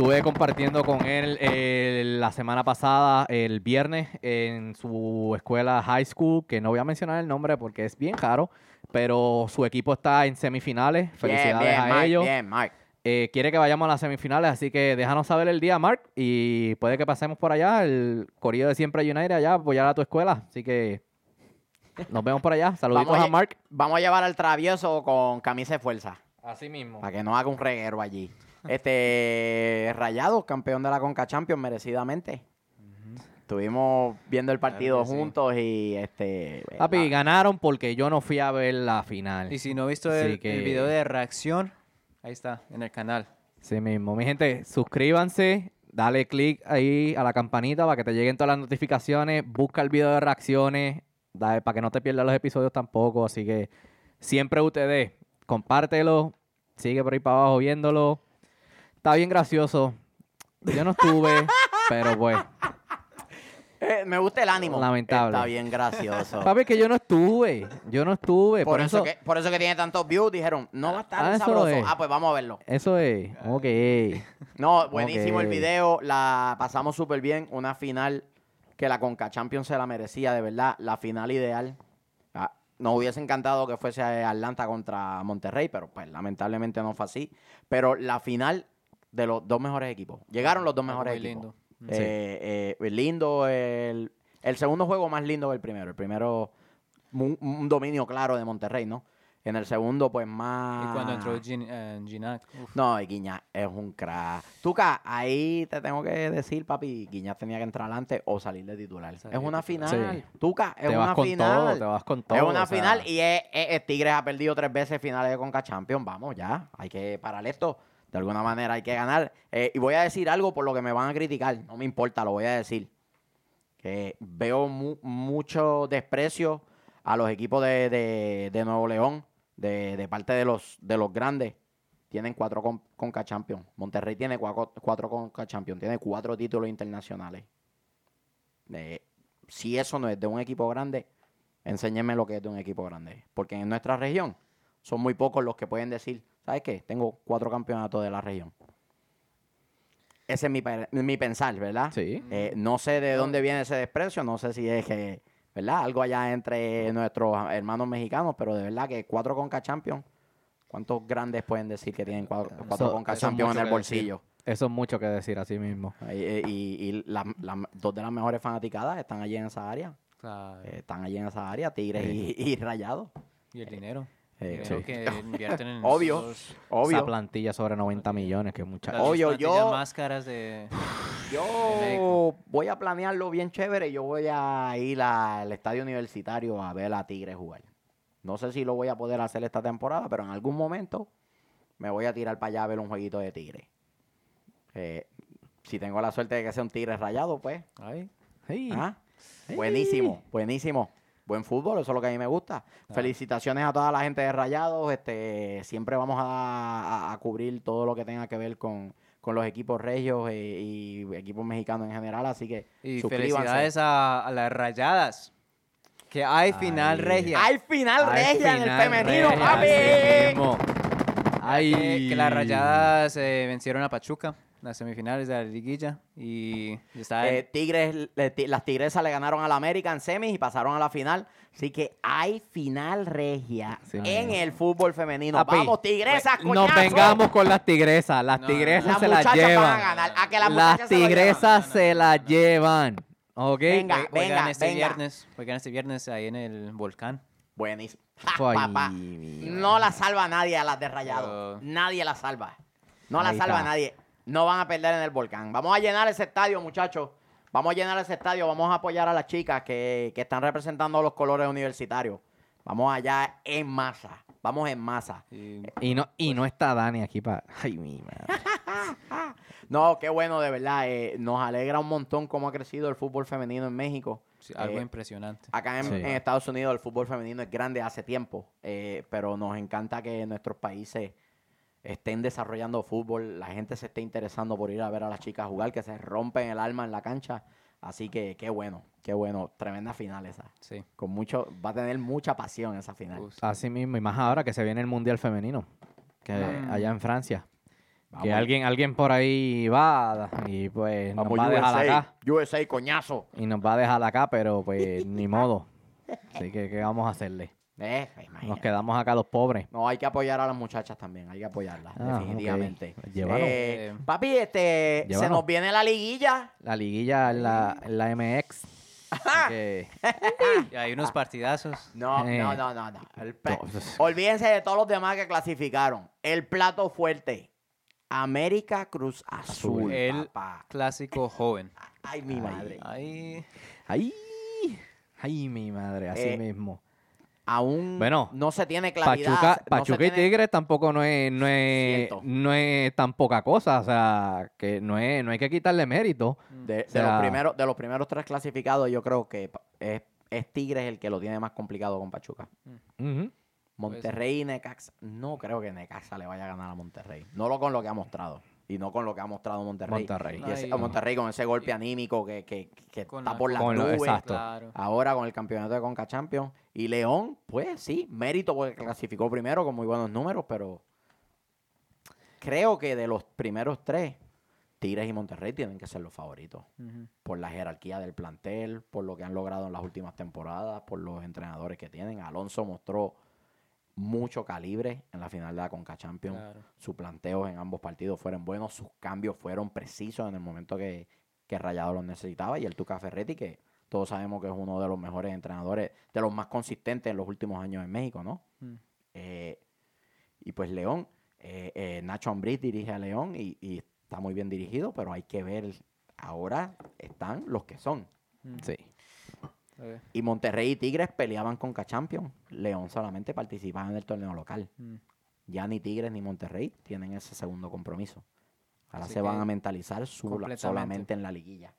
Estuve compartiendo con él eh, la semana pasada, el viernes, en su escuela high school, que no voy a mencionar el nombre porque es bien caro, pero su equipo está en semifinales. Felicidades bien, bien, a Mark, ellos. Bien, Mark. Eh, quiere que vayamos a las semifinales, así que déjanos saber el día, Mark, y puede que pasemos por allá, el Corillo de Siempre United allá, apoyar a tu escuela, así que nos vemos por allá. Saluditos a a- Mark. Vamos a llevar al travieso con camisa de fuerza. Así mismo. Para que no haga un reguero allí. Este Rayado, campeón de la Conca Champions, merecidamente. Estuvimos viendo el partido Claro que sí. juntos y este. Papi, la- ganaron porque yo no fui a ver la final. Y si no he visto el, video de reacción, ahí está, en el canal. Sí mismo. Mi gente, suscríbanse, dale click ahí a la campanita para que te lleguen todas las notificaciones, busca el video de reacciones, dale, para que no te pierdas los episodios tampoco, así que siempre ustedes, compártelo, sigue por ahí para abajo viéndolo. Está bien gracioso. Yo no estuve, pero pues, Eh, me gusta el ánimo. Lamentable. Está bien gracioso. papi, que yo no estuve, yo no estuve, por, eso, que, por eso que tiene tantos views, dijeron, no va a estar Ah, sabroso. es. Ah, pues vamos a verlo. Eso es, ok. No, buenísimo el video, la pasamos súper bien, una final que la Conca Champions se la merecía, de verdad, la final ideal. Ah, Nos hubiese encantado que fuese Atlanta contra Monterrey, pero pues lamentablemente no fue así. Pero la final de los dos mejores equipos. Llegaron los dos mejores muy equipos. lindo. Eh, eh, lindo, el, el segundo juego más lindo que el primero. El primero, un, un dominio claro de Monterrey, ¿no? En el segundo, pues más... Y cuando entró Gin, eh, Ginac, uf, No, y Guiñaz es un crack. Tuca, ahí te tengo que decir, papi, Guiñaz tenía que entrar adelante o salir de titular. Salir es una titular. final. Sí. Tuca, es Te vas una con final. todo, te vas con todo. es una o sea, final y es, es- es Tigres ha perdido tres veces finales de Conca Champions. Vamos, ya. Hay que parar esto. De alguna manera hay que ganar. Eh, y voy a decir algo por lo que me van a criticar. No me importa, lo voy a decir. Que veo mu- mucho desprecio a los equipos de, de- Nuevo León, de, de parte de los, de los grandes. Tienen cuatro con, Conca Champions. Monterrey tiene cuatro, cuatro Conca Champions. Tiene cuatro títulos internacionales. Eh, si eso no es de un equipo grande, enséñenme lo que es de un equipo grande. Porque en nuestra región son muy pocos los que pueden decir, ¿sabes qué? Tengo cuatro campeonatos de la región. Ese es mi, mi pensar, ¿verdad? Sí. Eh, no sé de dónde viene ese desprecio, no sé si es que, ¿verdad? Algo allá entre nuestros hermanos mexicanos, pero de verdad que cuatro Conca Champions, ¿cuántos grandes pueden decir que tienen cuatro, cuatro Eso- Conca eso Champions en el bolsillo? Eso es mucho que decir así mismo. Y, y- y la- la- dos de las mejores fanaticadas están allí en esa área. claro, Eh, están allí en esa área, Tigres y, y Rayados. y el dinero. Eh, Dinero sí. que invierten en Obvio. esos- Obvio. Esa plantilla sobre 90 millones, que mucha. las Obvio, yo- más caras de... Yo voy a planearlo bien chévere. Yo voy a ir al estadio universitario a ver a Tigres jugar. No sé si lo voy a poder hacer esta temporada, pero en algún momento me voy a tirar para allá a ver un jueguito de Tigres. Eh, si tengo la suerte de que sea un Tigres rayado, pues. Ay, Sí. ¿ah? Buenísimo, buenísimo. Buen fútbol, eso es lo que a mí me gusta. Felicitaciones a toda la gente de Rayados. Este, siempre vamos a, a- a cubrir todo lo que tenga que ver con, con los equipos regios eh, y equipos mexicanos en general. Así que y felicidades a, a las rayadas. Que hay final Ay. regia. Hay final regia en el femenino, regia, papi. Ay. que, que las rayadas eh, vencieron a Pachuca las semifinales de la liguilla. Y está Eh, Tigres, le- ti- las Tigresas le ganaron a la América en semis y pasaron a la final. Así que hay final regia Sí, en el fútbol femenino. Papi, Vamos, Tigresas, Nos coñazo. vengamos con las tigresas. Las No, tigresas se las a llevan. ganar. A que las, tigresas se las llevan. Ok. Venga. Juegan este venga. viernes, juegan este viernes ahí en el volcán. Buenísimo. Ja, papá. No la salva nadie a las de Rayado. Pero- Nadie la salva. No la Ahí salva está. nadie. No van a perder en el volcán. Vamos a llenar ese estadio, muchachos. Vamos a llenar ese estadio. Vamos a apoyar a las chicas que, que están representando los colores universitarios. Vamos allá en masa. Vamos en masa. Y Y no, y no está Dani aquí para. Ay, mi madre. No, qué bueno, de verdad. eh, nos alegra un montón cómo ha crecido el fútbol femenino en México. sí, algo Eh, impresionante. Acá en, Sí. en Estados Unidos el fútbol femenino es grande hace tiempo, eh, pero nos encanta que nuestros países estén desarrollando fútbol, la gente se esté interesando por ir a ver a las chicas jugar, que se rompen el alma en la cancha. Así que qué bueno, qué bueno, tremenda final esa. Sí. Con mucho, va a tener mucha pasión esa final. Uf, Así mismo, y más ahora que se viene el Mundial Femenino. Que Mm. allá en Francia. Vamos, Que alguien, alguien por ahí va y pues nos va a dejar USA, acá. USA, coñazo. Y nos va a dejar acá, pero pues ni modo. Así que, ¿qué vamos a hacerle? Eh, Nos quedamos acá los pobres. No, hay que apoyar a las muchachas también, hay que apoyarlas, Ah, definitivamente. ok. Llévalo. Eh, Eh, papi, este, se nos viene la liguilla. La liguilla en la, en la MX. Y hay unos partidazos. No, Eh. no, no, no, no. Pues- Olvídense de todos los demás que clasificaron. El plato fuerte. América Cruz Azul. Azul. El- papá. Clásico joven. Ay, mi madre. Ahí. ¡ay! ¡Ay, mi madre! Así Eh, mismo. Aún Bueno, no se tiene claridad. Pachuca, no y tiene- Tigres tampoco no es, no, es, no es tan poca cosa. O sea, que no, es, no hay que quitarle mérito. De, de O sea- los primeros, de los primeros tres clasificados, yo creo que es, es Tigres el que lo tiene más complicado con Pachuca. Ujú. Monterrey y Necaxa. No creo que Necaxa le vaya a ganar a Monterrey. No lo con lo que ha mostrado. Y no con lo que ha mostrado Monterrey. Monterrey. Y ese- Ay, Monterrey con ese golpe anímico que, que- que está la- por las lo- nubes. Claro. Ahora con el campeonato de Conca Champions. Y León, pues sí, mérito porque clasificó primero con muy buenos números, pero creo que de los primeros tres, Tigres y Monterrey tienen que ser los favoritos. Por la jerarquía del plantel, por lo que han logrado en las últimas temporadas, por los entrenadores que tienen. Alonso mostró mucho calibre en la final de la Conca Champions. Claro. Sus planteos en ambos partidos fueron buenos, sus cambios fueron precisos en el momento que, que Rayado los necesitaba. Y el Tuca Ferretti, que todos sabemos que es uno de los mejores entrenadores, de los más consistentes en los últimos años en México, ¿no? Mm. Eh, y pues León, eh, eh, Nacho Ambriz dirige a León y, y está muy bien dirigido, pero hay que ver, ahora están los que son. Mm. Sí. Eh, Y Monterrey y Tigres peleaban con Champions. León solamente participaba en el torneo local. mm. Ya ni Tigres ni Monterrey tienen ese segundo compromiso. Ahora Así se van a mentalizar su- solamente en la liguilla.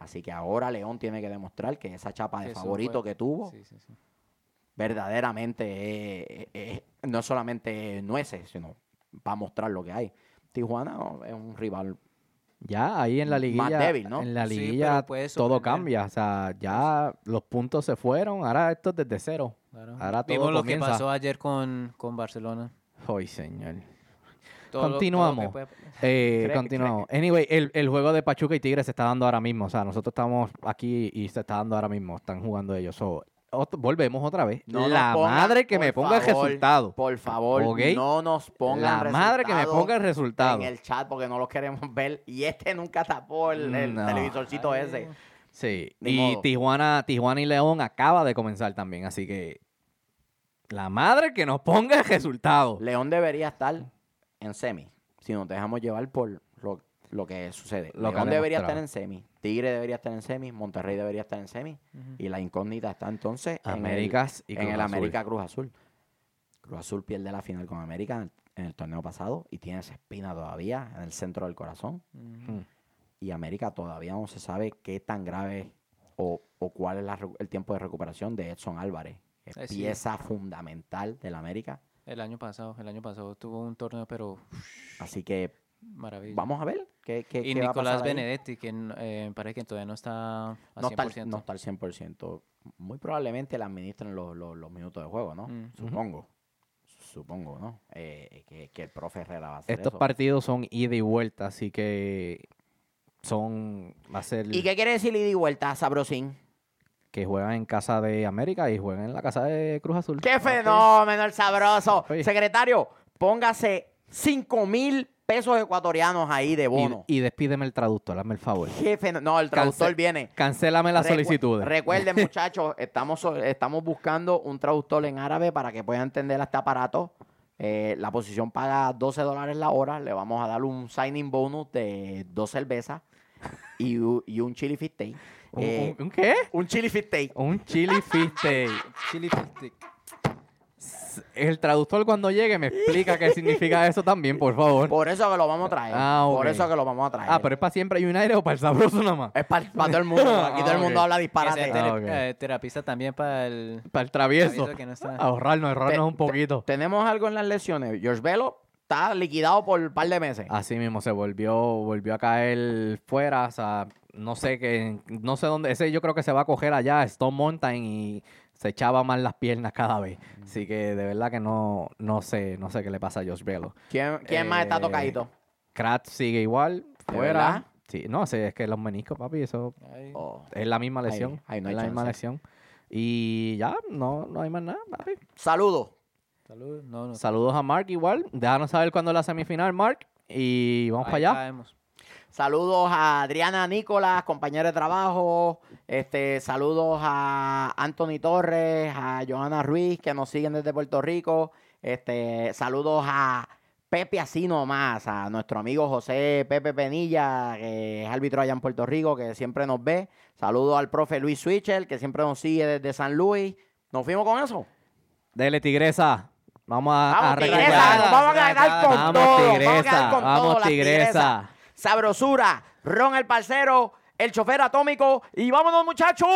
Así que ahora León tiene que demostrar que esa chapa de eso favorito fue- que tuvo Sí, sí, sí. verdaderamente es- es- no solamente nueces, sino va a mostrar lo que hay. Tijuana es un rival. Ya ahí en la Más liguilla, débil, ¿no? en la liguilla todo cambia. O sea, ya los puntos se fueron. Ahora esto es desde cero. Claro. Ahora todo Vimos lo comienza. que pasó ayer con, con Barcelona. Ay, señor. Todo lo- todo lo que Continuamos. puede- Eh, Cree- continuamos. Anyway, el, el juego de Pachuca y Tigres se está dando ahora mismo. O sea, nosotros estamos aquí y se está dando ahora mismo. Están jugando ellos. So, ot- volvemos otra vez. No la pongan, madre que me ponga el resultado. Por favor, no nos pongan La madre que me ponga el resultado. en el chat porque no los queremos ver. Y este nunca tapó el, el No. televisorcito Ay, ese. Sí. Ni y modo. Tijuana, Tijuana y León acaba de comenzar también. Así que la madre que nos ponga el resultado. León debería estar en semi. Si nos dejamos llevar por lo, lo que sucede. Lo que León debería estar en semi. Tigre debería estar en semi. Monterrey debería estar en semi. Y la incógnita está entonces en el- Américas en el Azul. América Cruz Azul. Cruz Azul pierde la final con América en el, en el torneo pasado y tiene esa espina todavía en el centro del corazón. Ujú. Mm. Y América todavía no se sabe qué tan grave o, o cuál es la el tiempo de recuperación de Edson Álvarez. Es Eh, sí. pieza fundamental del América. El año pasado, el año pasado tuvo un torneo, pero Así que maravilla. vamos a ver qué, qué, y qué va a Nicolás ahí. Benedetti, que eh, parece que todavía no está a no está, 100%. al- no está al 100%. Muy probablemente le administren los, los- los minutos de juego, ¿no? Mm. Supongo. Supongo, ¿no? Eh, que, que el profe Herrera va a hacer Estos eso. partidos son ida y vuelta, así que son va a ser ¿Y qué quiere decir ida y vuelta, Sabrosín? que juegan en casa de América y juegan en la casa de Cruz Azul. ¡Qué fenómeno el sabroso! Secretario, póngase 5 mil pesos ecuatorianos ahí de bono. y despídeme el traductor, hazme el favor. Jefe, no, el traductor viene. Cancélame las Recu- solicitudes. Recuerden, muchachos, estamos, estamos buscando un traductor en árabe para que pueda entender este aparato. Eh, la posición paga 12 dólares la hora. Le vamos a dar un signing bonus de dos cervezas y, y un chili fish steak. ¿Un, Eh, un- un qué? un chili fish steak. Un chili fish steak. Chili fish stick. El traductor cuando llegue me explica qué significa eso también, por favor. Por eso que lo vamos a traer. Ah, Por ok. eso que lo vamos a traer. Ah, pero es para siempre United o para el sabroso nada más. Es para, todo el mundo. Aquí todo el Ah, mundo habla Que disparate. Ah, eh, terapista también para el... Para el travieso. travieso que no está. Ahorrarnos, ahorrarnos Te- un poquito. Tenemos algo en las lesiones. George Velo está liquidado por un par de meses. Así mismo se volvió, volvió a caer fuera. O sea, no sé qué, no sé dónde. Ese yo creo que se va a coger allá, Stone Mountain, y se echaba más las piernas cada vez. Así que de verdad que no, no sé, no sé qué le pasa a Josh Velo. ¿Quién, quién más está Eh, tocadito? Kratz sigue igual, ¿De fuera. Sí, no sé, es que los meniscos, papi, eso Ay, Oh. es la misma lesión. ahí no es la misma lesión. Y ya, no, no hay más nada, papi. Saludos. Salud. No, no. Saludos a Mark igual. Déjanos saber cuándo es la semifinal, Mark. Y vamos Ahí para allá. caemos. Saludos a Adriana Nicolás, compañera de trabajo. Este, saludos a Anthony Torres, a Johanna Ruiz, que nos siguen desde Puerto Rico. Este, saludos a Pepe así nomás, a nuestro amigo José Pepe Penilla, que es árbitro allá en Puerto Rico, que siempre nos ve. Saludos al profe Luis Switcher, que siempre nos sigue desde San Luis. ¿Nos fuimos con eso? Dele, tigresa. Vamos a, a Vamos, tigresa, recuperar. nos vamos a quedar con Vamos, todo. Vamos a tigresa. con tigresa. Sabrosura, Ron el parcero, el chofer atómico y vámonos muchachos.